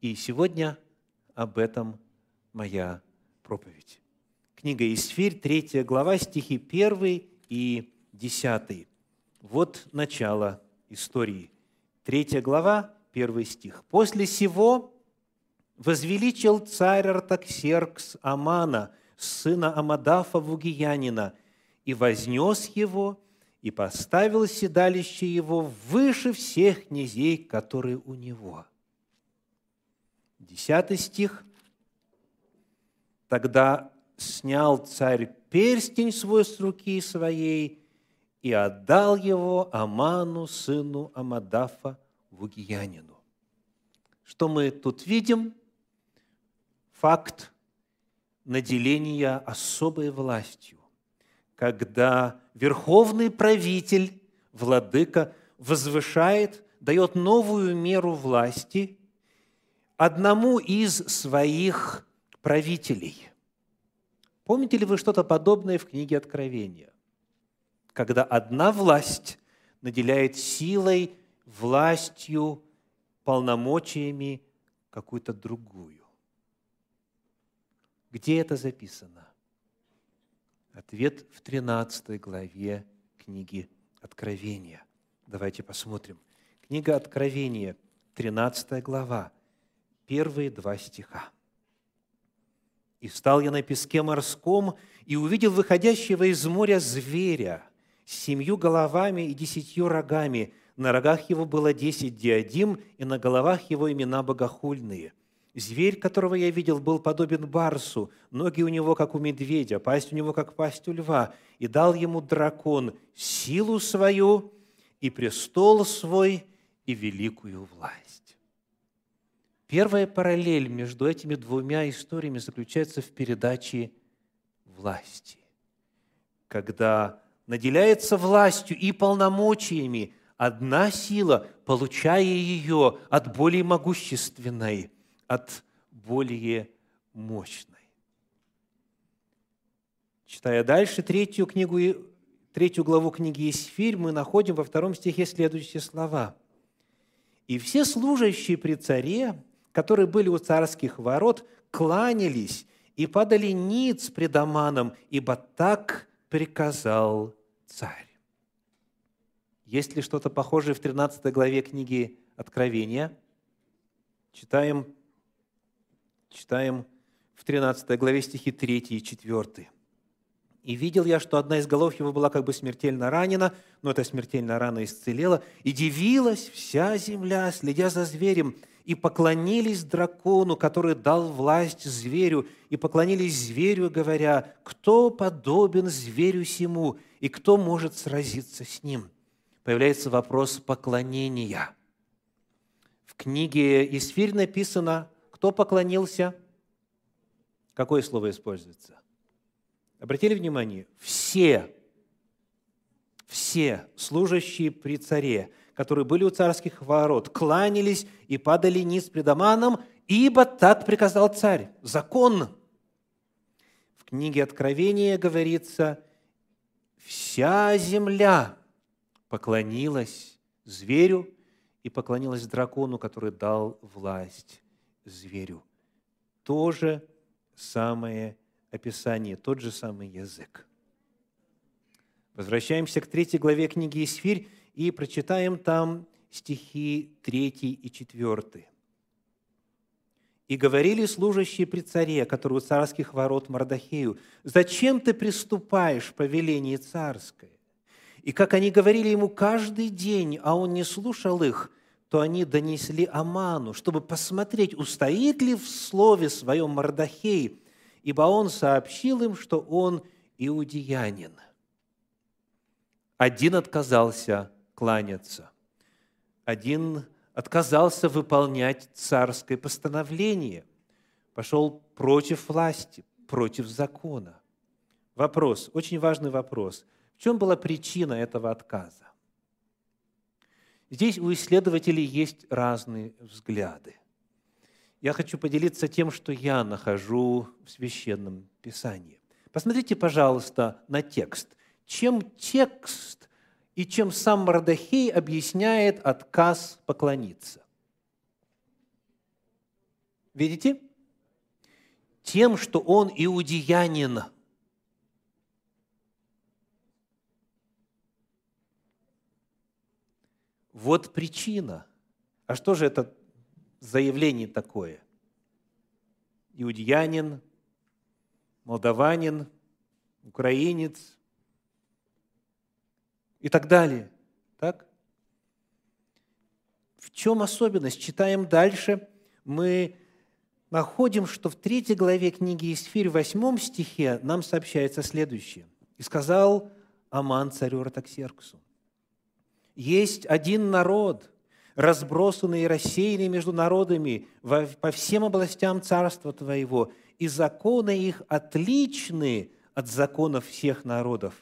И сегодня об этом моя проповедь. Книга Исфирь, 3 глава, стихи 1 и 10. Вот начало истории. 3 глава, 1 стих. «После сего возвеличил царь Артаксеркс Амана, сына Амадафа Вугиянина, и вознес его, и поставил седалище его выше всех князей, которые у него». Десятый стих. «Тогда снял царь перстень свой с руки своей и отдал его Аману, сыну Амадафа, Вугиянину». Что мы тут видим? Факт наделения особой властью, когда верховный правитель, владыка, возвышает, дает новую меру власти одному из своих правителей. Помните ли вы что-то подобное в книге Откровения? Когда одна власть наделяет силой, властью, полномочиями какую-то другую. Где это записано? Ответ в 13 главе книги Откровения. Давайте посмотрим. Книга Откровения, 13 глава, первые два стиха. «И стал я на песке морском, и увидел выходящего из моря зверя с семью головами и десятью рогами. На рогах его было десять диадим, и на головах его имена богохульные. Зверь, которого я видел, был подобен барсу, ноги у него, как у медведя, пасть у него, как пасть у льва. И дал ему дракон силу свою, и престол свой, и великую власть. Первая параллель между этими двумя историями заключается в передаче власти. Когда наделяется властью и полномочиями одна сила, получая ее от более могущественной, от более мощной. Читая дальше третью, книгу, третью главу книги Исфирь, мы находим во втором стихе следующие слова. «И все служащие при царе, которые были у царских ворот, кланялись и падали ниц пред Аманом, ибо так приказал царь. Есть ли что-то похожее в 13 главе книги Откровения? Читаем, читаем в 13 главе стихи 3 и 4. «И видел я, что одна из голов его была как бы смертельно ранена, но эта смертельная рана исцелела, и дивилась вся земля, следя за зверем, и поклонились дракону, который дал власть зверю, и поклонились зверю, говоря, кто подобен зверю сему, и кто может сразиться с ним. Появляется вопрос поклонения. В книге Исфирь написано, кто поклонился, какое слово используется? Обратили внимание? Все, все служащие при царе, которые были у царских ворот, кланялись и падали низ пред Аманом, ибо так приказал царь. Закон. В книге Откровения говорится, вся земля поклонилась зверю и поклонилась дракону, который дал власть зверю. То же самое описание, тот же самый язык. Возвращаемся к третьей главе книги Исфирь и прочитаем там стихи 3 и 4. «И говорили служащие при царе, который у царских ворот Мардахею, «Зачем ты приступаешь по велению царское?» И как они говорили ему каждый день, а он не слушал их, то они донесли Аману, чтобы посмотреть, устоит ли в слове своем Мардахей, ибо он сообщил им, что он иудеянин. Один отказался кланяться. Один отказался выполнять царское постановление, пошел против власти, против закона. Вопрос, очень важный вопрос. В чем была причина этого отказа? Здесь у исследователей есть разные взгляды. Я хочу поделиться тем, что я нахожу в Священном Писании. Посмотрите, пожалуйста, на текст. Чем текст и чем сам Мардахей объясняет отказ поклониться. Видите? Тем, что он иудеянин. Вот причина. А что же это заявление такое? Иудеянин, молдаванин, украинец и так далее. Так? В чем особенность? Читаем дальше. Мы находим, что в третьей главе книги Исфирь, в восьмом стихе нам сообщается следующее. «И сказал Аман царю Ратаксерксу, есть один народ, разбросанный и рассеянный между народами по всем областям царства Твоего, и законы их отличны от законов всех народов.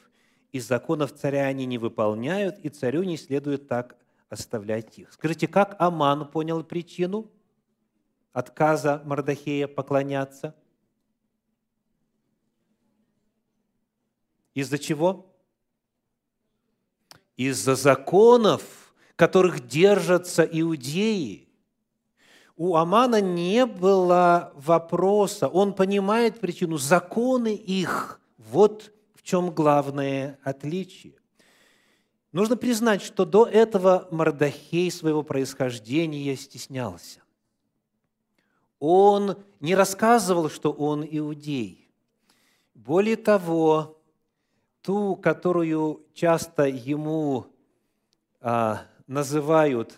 И законов царя они не выполняют, и царю не следует так оставлять их. Скажите, как Аман понял причину отказа Мардахея поклоняться? Из-за чего? Из-за законов, которых держатся иудеи. У Амана не было вопроса, он понимает причину, законы их. Вот чем главное отличие. Нужно признать, что до этого Мардахей своего происхождения стеснялся. Он не рассказывал, что он иудей. Более того, ту, которую часто ему а, называют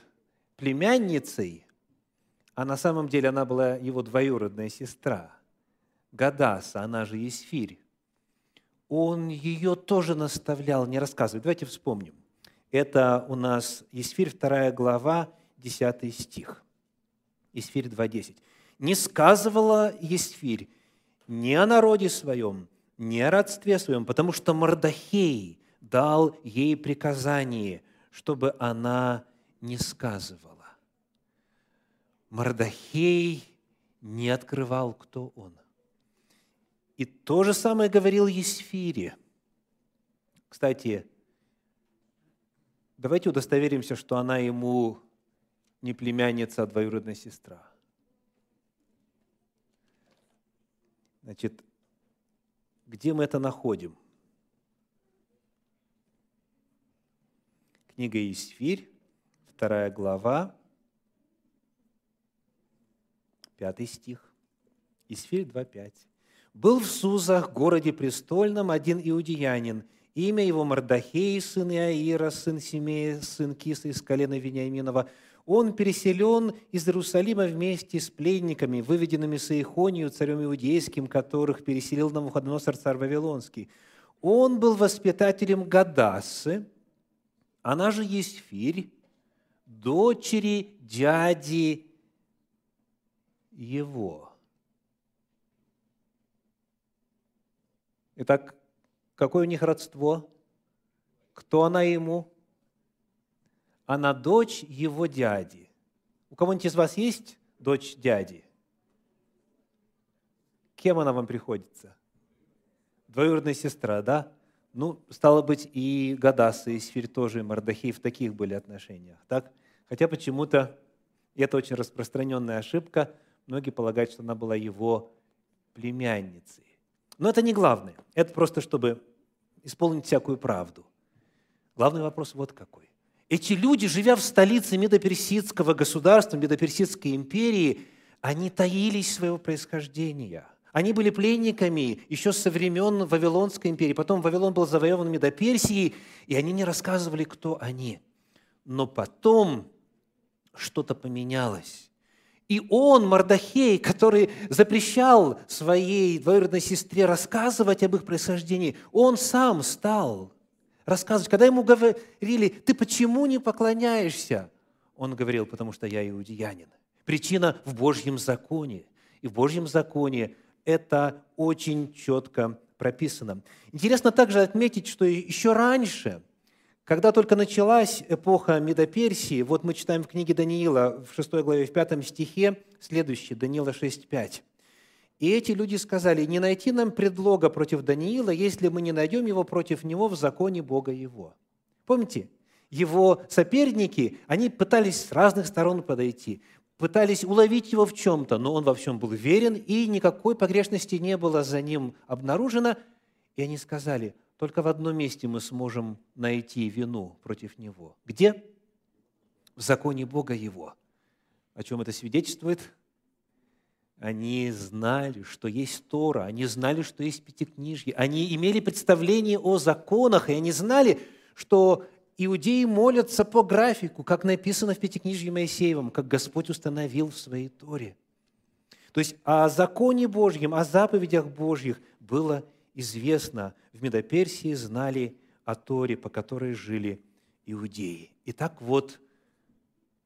племянницей, а на самом деле она была его двоюродная сестра, Гадаса, она же Есфирь, он ее тоже наставлял не рассказывать. Давайте вспомним. Это у нас Есфирь, 2 глава, 10 стих. Есфирь 2.10. «Не сказывала Есфирь ни о народе своем, ни о родстве своем, потому что Мордахей дал ей приказание, чтобы она не сказывала». Мордахей не открывал, кто он. И то же самое говорил Есфире. Кстати, Давайте удостоверимся, что она ему не племянница, а двоюродная сестра. Значит, где мы это находим? Книга Исфирь, вторая глава, пятый стих. Исфирь 2.5. «Был в Сузах, городе престольном, один иудеянин – Имя его Мардахей, сын Иаира, сын Семея, сын Киса из колена Вениаминова. Он переселен из Иерусалима вместе с пленниками, выведенными с Иехонию, царем иудейским, которых переселил на Навуходоносор царь Вавилонский. Он был воспитателем Гадасы, она же Есфирь, дочери дяди его. Итак, Какое у них родство? Кто она ему? Она дочь его дяди. У кого-нибудь из вас есть дочь дяди? Кем она вам приходится? Двоюродная сестра, да? Ну, стало быть, и Гадаса, и Сфирь тоже, и Мардахей в таких были отношениях, так? Хотя почему-то, и это очень распространенная ошибка, многие полагают, что она была его племянницей. Но это не главное. Это просто, чтобы исполнить всякую правду. Главный вопрос вот какой. Эти люди, живя в столице Медоперсидского государства, Медоперсидской империи, они таились своего происхождения. Они были пленниками еще со времен Вавилонской империи. Потом Вавилон был завоеван Медоперсией, и они не рассказывали, кто они. Но потом что-то поменялось. И он, Мардахей, который запрещал своей двоюродной сестре рассказывать об их происхождении, он сам стал рассказывать. Когда ему говорили, ты почему не поклоняешься? Он говорил, потому что я иудеянин. Причина в Божьем законе. И в Божьем законе это очень четко прописано. Интересно также отметить, что еще раньше – когда только началась эпоха Медоперсии, вот мы читаем в книге Даниила в 6 главе, в 5 стихе, следующее, Даниила 6.5. «И эти люди сказали, не найти нам предлога против Даниила, если мы не найдем его против него в законе Бога его». Помните, его соперники, они пытались с разных сторон подойти. пытались уловить его в чем-то, но он во всем был верен, и никакой погрешности не было за ним обнаружено. И они сказали, только в одном месте мы сможем найти вину против него. Где? В законе Бога его. О чем это свидетельствует? Они знали, что есть Тора, они знали, что есть Пятикнижье, они имели представление о законах, и они знали, что иудеи молятся по графику, как написано в Пятикнижье Моисеевом, как Господь установил в своей Торе. То есть о законе Божьем, о заповедях Божьих было известно. В Медоперсии знали о Торе, по которой жили иудеи. Итак, вот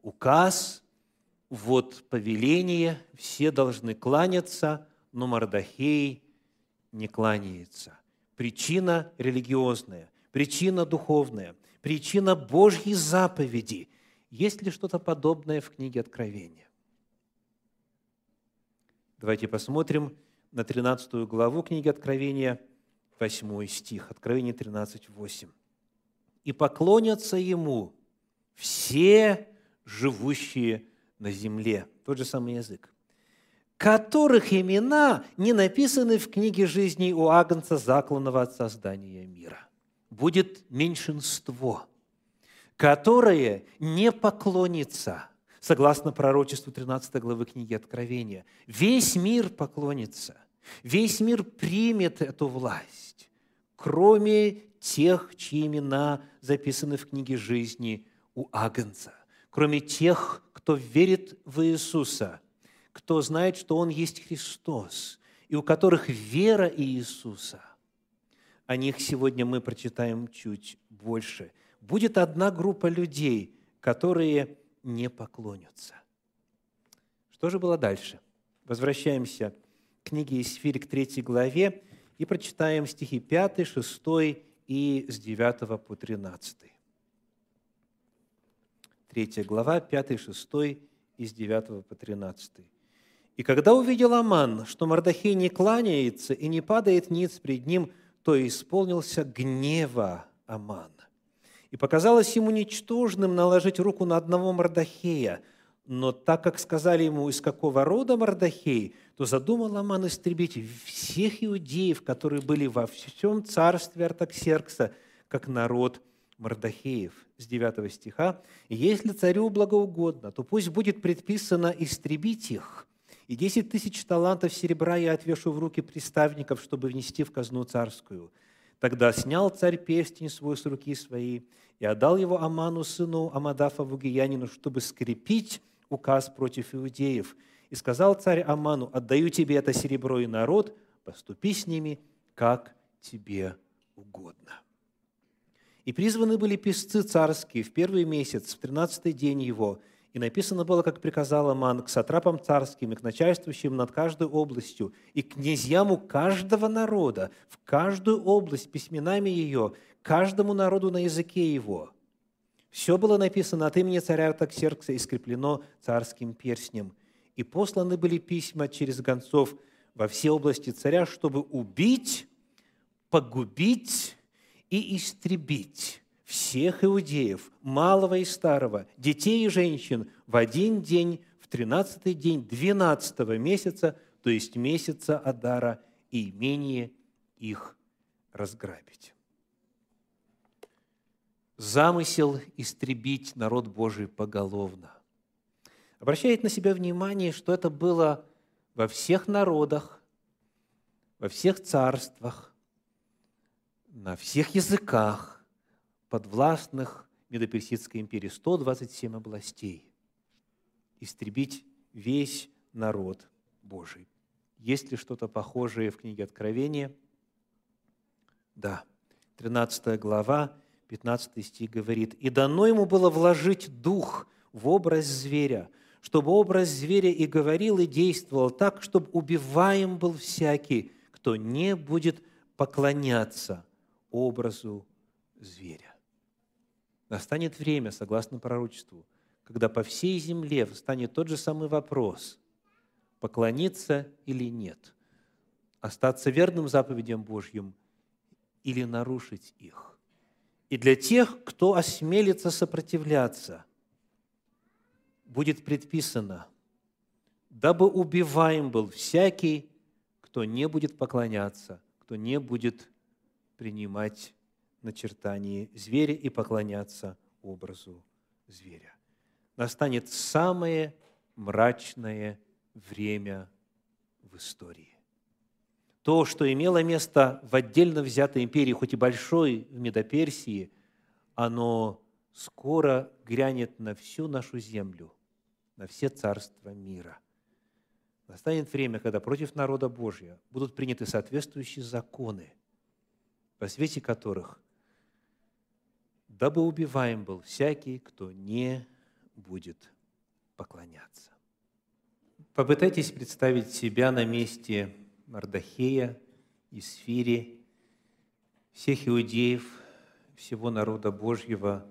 указ вот повеление, все должны кланяться, но Мардахей не кланяется. Причина религиозная, причина духовная, причина Божьей заповеди. Есть ли что-то подобное в книге Откровения? Давайте посмотрим на 13 главу книги Откровения, 8 стих. Откровение 13, 8. «И поклонятся Ему все живущие на земле. Тот же самый язык. Которых имена не написаны в книге жизни у Агнца, закланного от создания мира. Будет меньшинство, которое не поклонится, согласно пророчеству 13 главы книги Откровения. Весь мир поклонится, весь мир примет эту власть, кроме тех, чьи имена записаны в книге жизни у Агнца кроме тех, кто верит в Иисуса, кто знает, что Он есть Христос, и у которых вера Иисуса. О них сегодня мы прочитаем чуть больше. Будет одна группа людей, которые не поклонятся. Что же было дальше? Возвращаемся книге Исфирь, к третьей главе, и прочитаем стихи 5, 6 и с 9 по 13. 3 глава, 5, 6 из 9 по 13. «И когда увидел Аман, что Мардахей не кланяется и не падает ниц пред ним, то исполнился гнева Аман. И показалось ему ничтожным наложить руку на одного Мардахея, но так как сказали ему, из какого рода Мардахей, то задумал Аман истребить всех иудеев, которые были во всем царстве Артаксеркса, как народ – Мардахеев. С 9 стиха, «Если царю благоугодно, то пусть будет предписано истребить их, и десять тысяч талантов серебра я отвешу в руки приставников, чтобы внести в казну царскую. Тогда снял царь перстень свой с руки своей и отдал его Аману, сыну Амадафа Вугиянину, чтобы скрепить указ против иудеев. И сказал царь Аману, отдаю тебе это серебро и народ, поступи с ними, как тебе угодно. И призваны были песцы царские в первый месяц, в тринадцатый день его. И написано было, как приказал Аман, к сатрапам царским и к начальствующим над каждой областью, и к князьям у каждого народа, в каждую область письменами ее, каждому народу на языке его. Все было написано от имени царя Артаксеркса и скреплено царским перстнем. И посланы были письма через гонцов во все области царя, чтобы убить, погубить и истребить всех иудеев, малого и старого, детей и женщин в один день, в тринадцатый день двенадцатого месяца, то есть месяца Адара, и имение их разграбить. Замысел истребить народ Божий поголовно. Обращает на себя внимание, что это было во всех народах, во всех царствах, на всех языках подвластных Медоперсидской империи, 127 областей, истребить весь народ Божий. Есть ли что-то похожее в книге Откровения? Да. 13 глава, 15 стих говорит, «И дано ему было вложить дух в образ зверя, чтобы образ зверя и говорил, и действовал так, чтобы убиваем был всякий, кто не будет поклоняться образу зверя. Настанет время, согласно пророчеству, когда по всей земле встанет тот же самый вопрос – поклониться или нет, остаться верным заповедям Божьим или нарушить их. И для тех, кто осмелится сопротивляться, будет предписано дабы убиваем был всякий, кто не будет поклоняться, кто не будет принимать начертание зверя и поклоняться образу зверя. Настанет самое мрачное время в истории. То, что имело место в отдельно взятой империи, хоть и большой, в Медоперсии, оно скоро грянет на всю нашу землю, на все царства мира. Настанет время, когда против народа Божьего будут приняты соответствующие законы, во свете которых дабы убиваем был всякий, кто не будет поклоняться. Попытайтесь представить себя на месте Мардахея, Исфири, всех иудеев, всего народа Божьего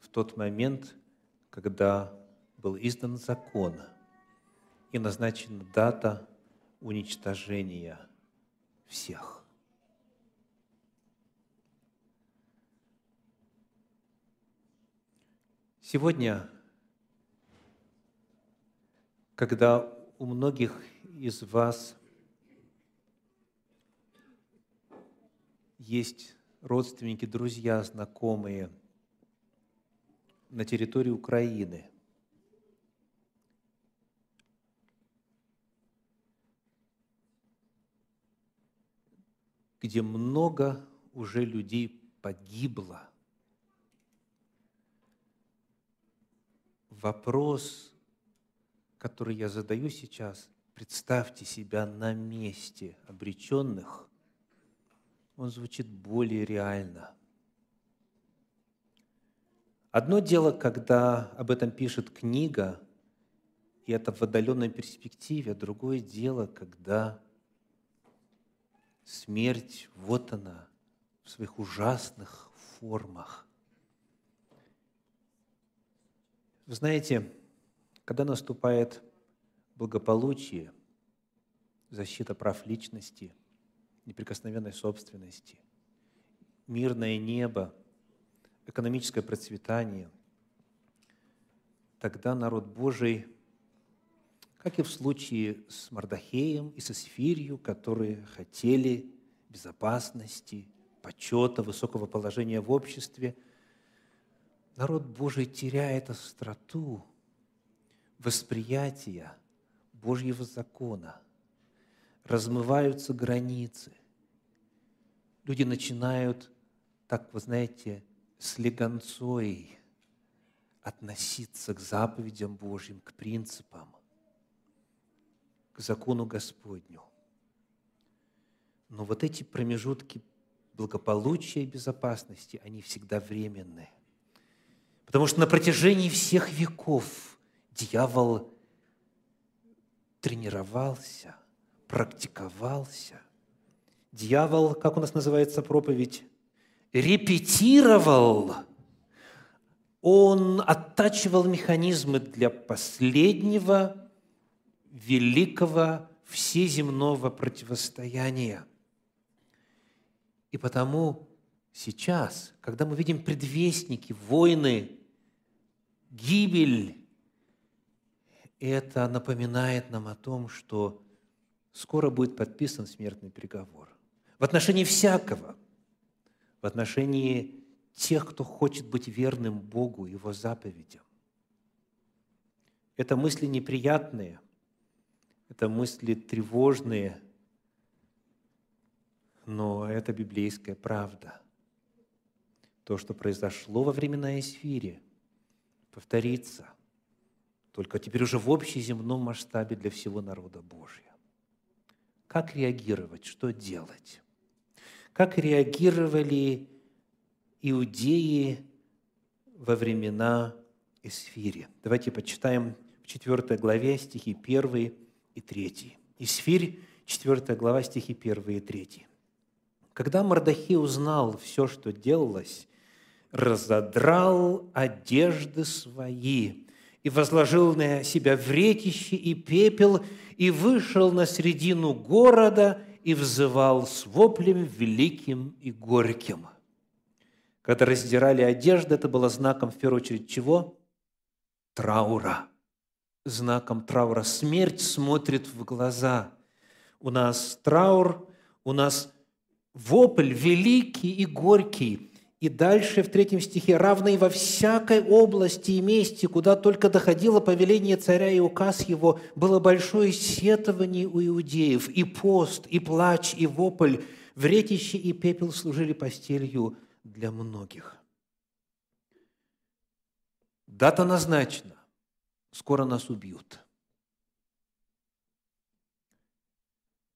в тот момент, когда был издан закон и назначена дата уничтожения всех. Сегодня, когда у многих из вас есть родственники, друзья, знакомые на территории Украины. где много уже людей погибло. Вопрос, который я задаю сейчас, представьте себя на месте обреченных, он звучит более реально. Одно дело, когда об этом пишет книга, и это в отдаленной перспективе, а другое дело, когда смерть, вот она, в своих ужасных формах. Вы знаете, когда наступает благополучие, защита прав личности – неприкосновенной собственности, мирное небо, экономическое процветание, тогда народ Божий, как и в случае с Мардахеем и со Сфирью, которые хотели безопасности, почета, высокого положения в обществе, народ Божий теряет остроту восприятия Божьего закона – размываются границы. Люди начинают, так вы знаете, с легонцой относиться к заповедям Божьим, к принципам, к закону Господню. Но вот эти промежутки благополучия и безопасности, они всегда временные. Потому что на протяжении всех веков дьявол тренировался – практиковался. Дьявол, как у нас называется проповедь, репетировал. Он оттачивал механизмы для последнего великого всеземного противостояния. И потому сейчас, когда мы видим предвестники, войны, гибель, это напоминает нам о том, что скоро будет подписан смертный приговор. В отношении всякого, в отношении тех, кто хочет быть верным Богу, Его заповедям. Это мысли неприятные, это мысли тревожные, но это библейская правда. То, что произошло во времена Эсфири, повторится, только теперь уже в общеземном масштабе для всего народа Божия. Как реагировать, что делать? Как реагировали иудеи во времена Исфири? Давайте почитаем в 4 главе стихи 1 и 3. Исфирь, 4 глава, стихи 1 и 3. Когда Мордахи узнал все, что делалось, разодрал одежды свои и возложил на себя вретище и пепел, и вышел на середину города и взывал с воплем великим и горьким. Когда раздирали одежды, это было знаком, в первую очередь, чего? Траура. знаком траура. Смерть смотрит в глаза. У нас траур, у нас вопль великий и горький. И дальше в третьем стихе, равный во всякой области и месте, куда только доходило повеление царя и указ его, было большое сетование у иудеев, и пост, и плач, и вопль, вретище и пепел служили постелью для многих. Дата назначена. Скоро нас убьют.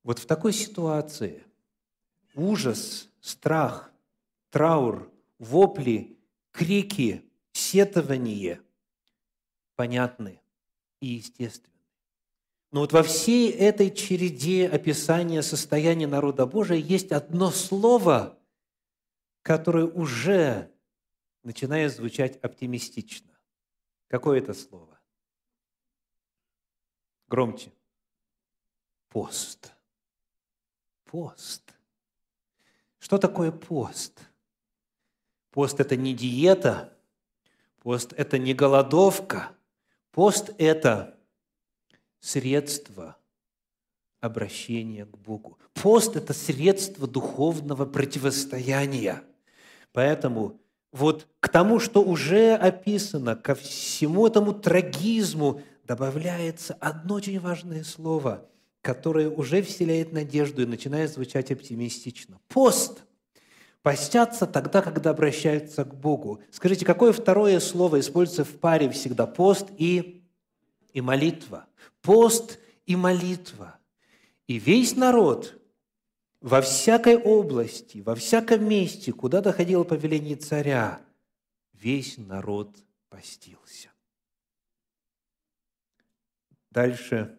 Вот в такой ситуации ужас, страх, траур, вопли, крики, сетование понятны и естественны. Но вот во всей этой череде описания состояния народа Божия есть одно слово, которое уже начинает звучать оптимистично. Какое это слово? Громче. Пост. Пост. Что такое пост? Пост – это не диета, пост – это не голодовка, пост – это средство обращения к Богу. Пост – это средство духовного противостояния. Поэтому вот к тому, что уже описано, ко всему этому трагизму добавляется одно очень важное слово, которое уже вселяет надежду и начинает звучать оптимистично. Пост. Постятся тогда, когда обращаются к Богу. Скажите, какое второе слово используется в паре всегда? Пост и, и молитва. Пост и молитва. И весь народ во всякой области, во всяком месте, куда доходило повеление царя, весь народ постился. Дальше,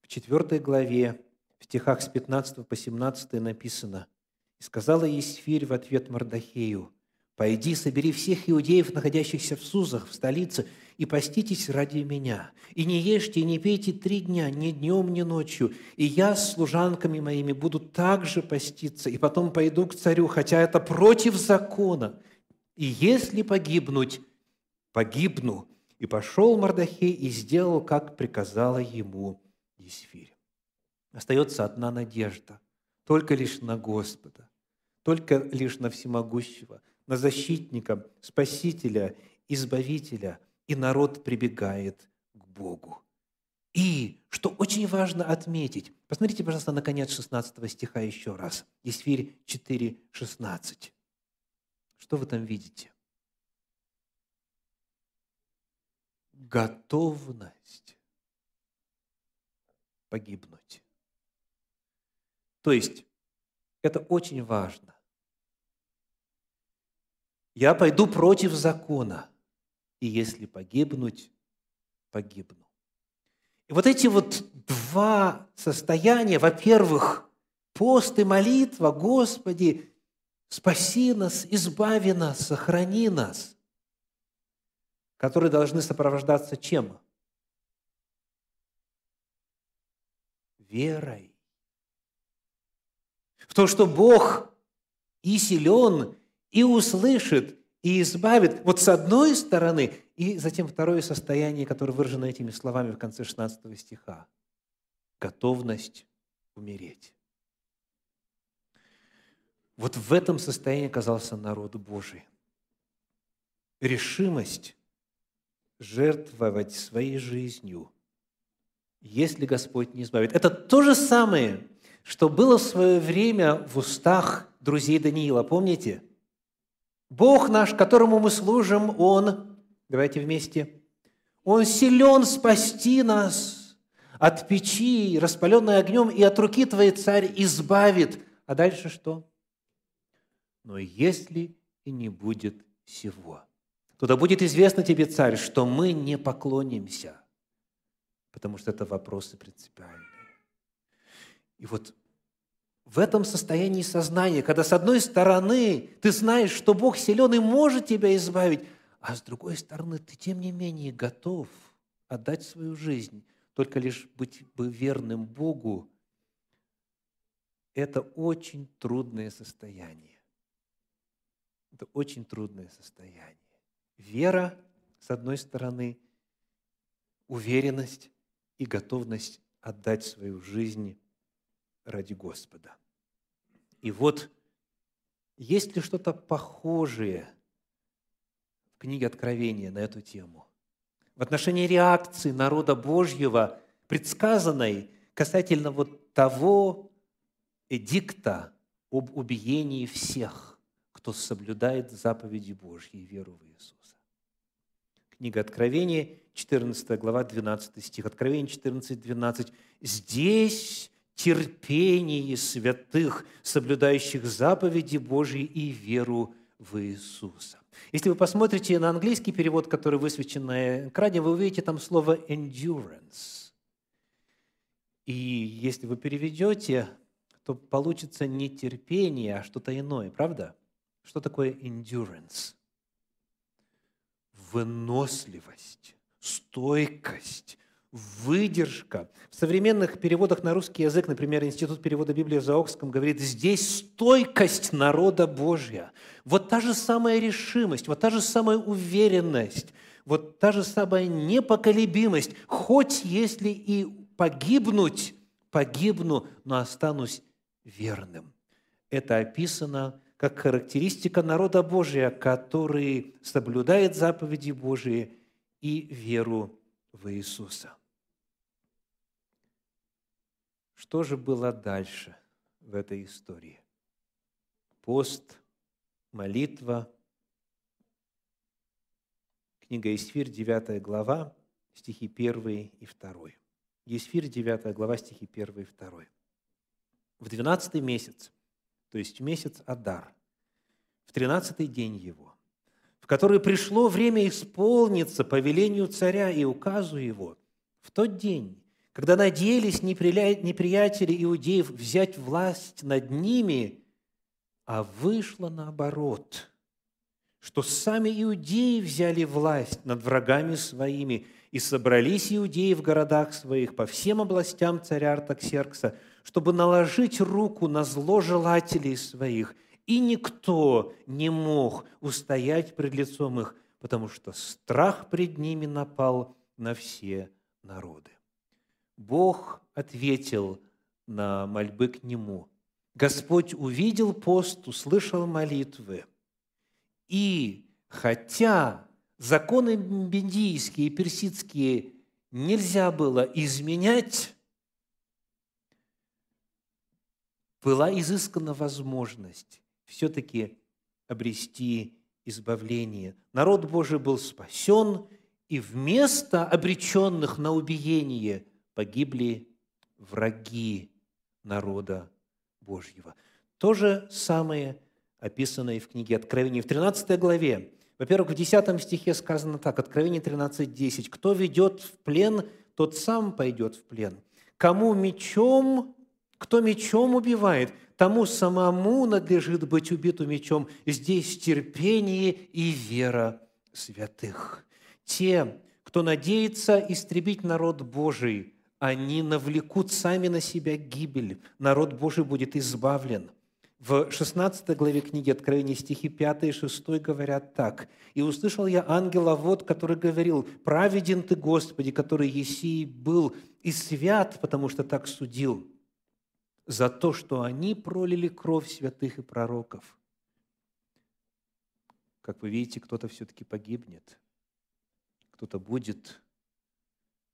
в 4 главе, в стихах с 15 по 17 написано, «И сказала Есфирь в ответ Мардахею, «Пойди, собери всех иудеев, находящихся в Сузах, в столице, и поститесь ради меня, и не ешьте, и не пейте три дня, ни днем, ни ночью, и я с служанками моими буду также поститься, и потом пойду к царю, хотя это против закона. И если погибнуть, погибну, и пошел Мардахей и сделал, как приказала ему Есфирь. Остается одна надежда, только лишь на Господа, только лишь на Всемогущего, на Защитника, Спасителя, Избавителя, и народ прибегает к Богу. И, что очень важно отметить, посмотрите, пожалуйста, на конец 16 стиха еще раз. Есфирь 4, 16. Что вы там видите? готовность погибнуть. То есть, это очень важно. Я пойду против закона, и если погибнуть, погибну. И вот эти вот два состояния, во-первых, пост и молитва, Господи, спаси нас, избави нас, сохрани нас – которые должны сопровождаться чем? Верой. В то, что Бог и силен, и услышит, и избавит. Вот с одной стороны, и затем второе состояние, которое выражено этими словами в конце 16 стиха. Готовность умереть. Вот в этом состоянии оказался народ Божий. Решимость жертвовать своей жизнью, если Господь не избавит. Это то же самое, что было в свое время в устах друзей Даниила. Помните? Бог наш, которому мы служим, Он, давайте вместе, Он силен спасти нас от печи, распаленной огнем, и от руки Твоей царь избавит. А дальше что? Но если и не будет всего – то будет известно тебе, царь, что мы не поклонимся, потому что это вопросы принципиальные. И вот в этом состоянии сознания, когда с одной стороны ты знаешь, что Бог силен и может тебя избавить, а с другой стороны ты тем не менее готов отдать свою жизнь, только лишь быть бы верным Богу, это очень трудное состояние. Это очень трудное состояние. Вера, с одной стороны, уверенность и готовность отдать свою жизнь ради Господа. И вот, есть ли что-то похожее в книге Откровения на эту тему? В отношении реакции народа Божьего, предсказанной касательно вот того эдикта об убиении всех, кто соблюдает заповеди Божьи и веру в Иисуса. Книга Откровения, 14 глава, 12 стих. Откровение 14, 12. «Здесь терпение святых, соблюдающих заповеди Божьи и веру в Иисуса». Если вы посмотрите на английский перевод, который высвечен на экране, вы увидите там слово «endurance». И если вы переведете, то получится не терпение, а что-то иное, правда? Что такое endurance? Выносливость, стойкость, выдержка. В современных переводах на русский язык, например, Институт перевода Библии в Заокском говорит, здесь стойкость народа Божья. Вот та же самая решимость, вот та же самая уверенность, вот та же самая непоколебимость, хоть если и погибнуть, погибну, но останусь верным. Это описано как характеристика народа Божия, который соблюдает заповеди Божии и веру в Иисуса. Что же было дальше в этой истории? Пост, молитва. Книга Исфирь, 9 глава, стихи 1 и 2. Есфирь, 9 глава, стихи 1 и 2. В 12 месяц, то есть месяц Адар, в 13 день его, в который пришло время исполниться по велению царя и указу его, в тот день когда надеялись неприятели иудеев взять власть над ними, а вышло наоборот, что сами иудеи взяли власть над врагами своими, и собрались иудеи в городах своих по всем областям царя Артаксеркса, чтобы наложить руку на зло желателей своих, и никто не мог устоять пред лицом их, потому что страх пред ними напал на все народы. Бог ответил на мольбы к Нему. Господь увидел пост, услышал молитвы. И хотя законы бендийские и персидские нельзя было изменять, была изыскана возможность все-таки обрести избавление. Народ Божий был спасен, и вместо обреченных на убиение – погибли враги народа Божьего. То же самое описано и в книге Откровения в 13 главе. Во-первых, в 10 стихе сказано так, Откровение 13.10. «Кто ведет в плен, тот сам пойдет в плен. Кому мечом, кто мечом убивает, тому самому надлежит быть убиту мечом. Здесь терпение и вера святых. Те, кто надеется истребить народ Божий, они навлекут сами на себя гибель. Народ Божий будет избавлен. В 16 главе книги Откровения стихи 5 и 6 говорят так. «И услышал я ангела вот, который говорил, «Праведен ты, Господи, который Есей был, и свят, потому что так судил, за то, что они пролили кровь святых и пророков». Как вы видите, кто-то все-таки погибнет, кто-то будет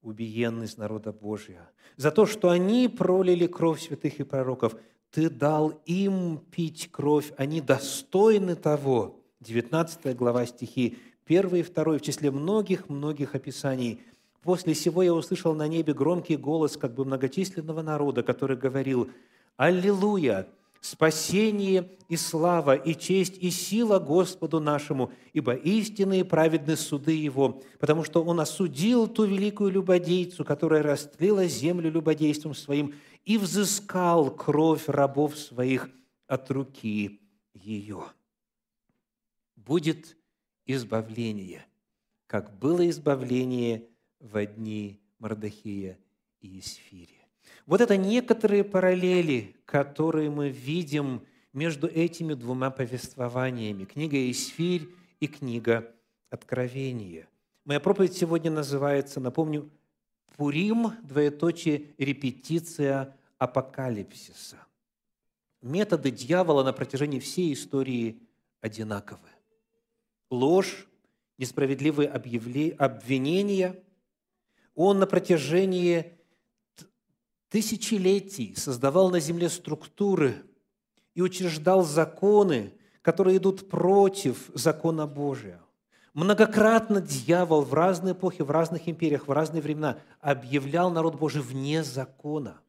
убиен из народа Божия. За то, что они пролили кровь святых и пророков, ты дал им пить кровь, они достойны того. 19 глава стихи, 1 и 2 в числе многих-многих описаний. «После сего я услышал на небе громкий голос как бы многочисленного народа, который говорил, «Аллилуйя! Спасение и слава, и честь, и сила Господу нашему, ибо истинные праведны суды Его, потому что Он осудил ту великую любодейцу, которая растлила землю любодейством своим, и взыскал кровь рабов своих от руки ее. Будет избавление, как было избавление в дни Мардахия и Исфири. Вот это некоторые параллели, которые мы видим между этими двумя повествованиями. Книга «Исфирь» и книга «Откровение». Моя проповедь сегодня называется, напомню, Пурим, двоеточие, репетиция апокалипсиса. Методы дьявола на протяжении всей истории одинаковы. Ложь, несправедливые обвинения. Он на протяжении тысячелетий создавал на земле структуры и учреждал законы, которые идут против закона Божия. Многократно дьявол в разные эпохи, в разных империях, в разные времена объявлял народ Божий вне закона.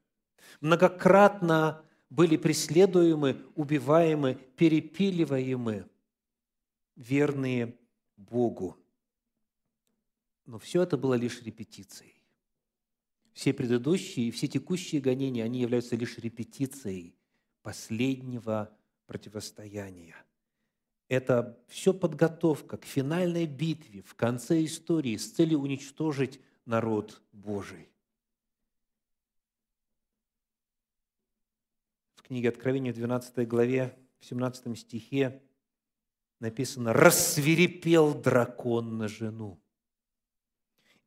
Многократно были преследуемы, убиваемы, перепиливаемы верные Богу. Но все это было лишь репетицией. Все предыдущие и все текущие гонения, они являются лишь репетицией последнего противостояния. Это все подготовка к финальной битве в конце истории с целью уничтожить народ Божий. В книге Откровения, 12 главе, в 17 стихе написано «Рассверепел дракон на жену»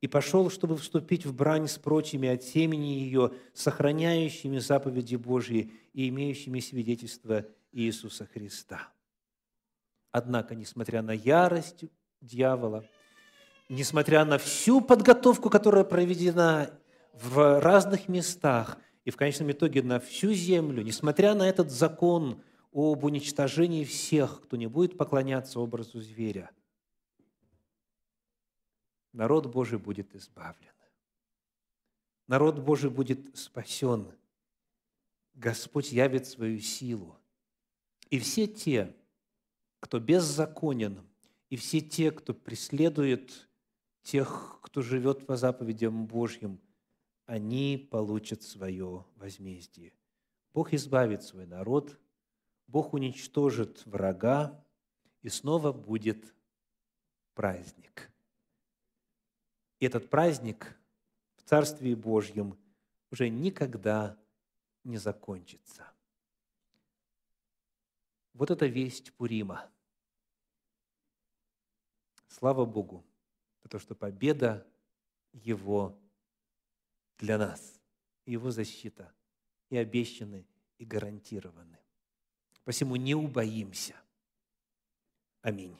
и пошел, чтобы вступить в брань с прочими от семени ее, сохраняющими заповеди Божьи и имеющими свидетельство Иисуса Христа. Однако, несмотря на ярость дьявола, несмотря на всю подготовку, которая проведена в разных местах, и в конечном итоге на всю землю, несмотря на этот закон об уничтожении всех, кто не будет поклоняться образу зверя – народ Божий будет избавлен. Народ Божий будет спасен. Господь явит свою силу. И все те, кто беззаконен, и все те, кто преследует тех, кто живет по заповедям Божьим, они получат свое возмездие. Бог избавит свой народ, Бог уничтожит врага, и снова будет праздник – и этот праздник в Царстве Божьем уже никогда не закончится. Вот это весть Пурима. Слава Богу, потому что победа Его для нас, Его защита и обещаны, и гарантированы. Посему не убоимся. Аминь.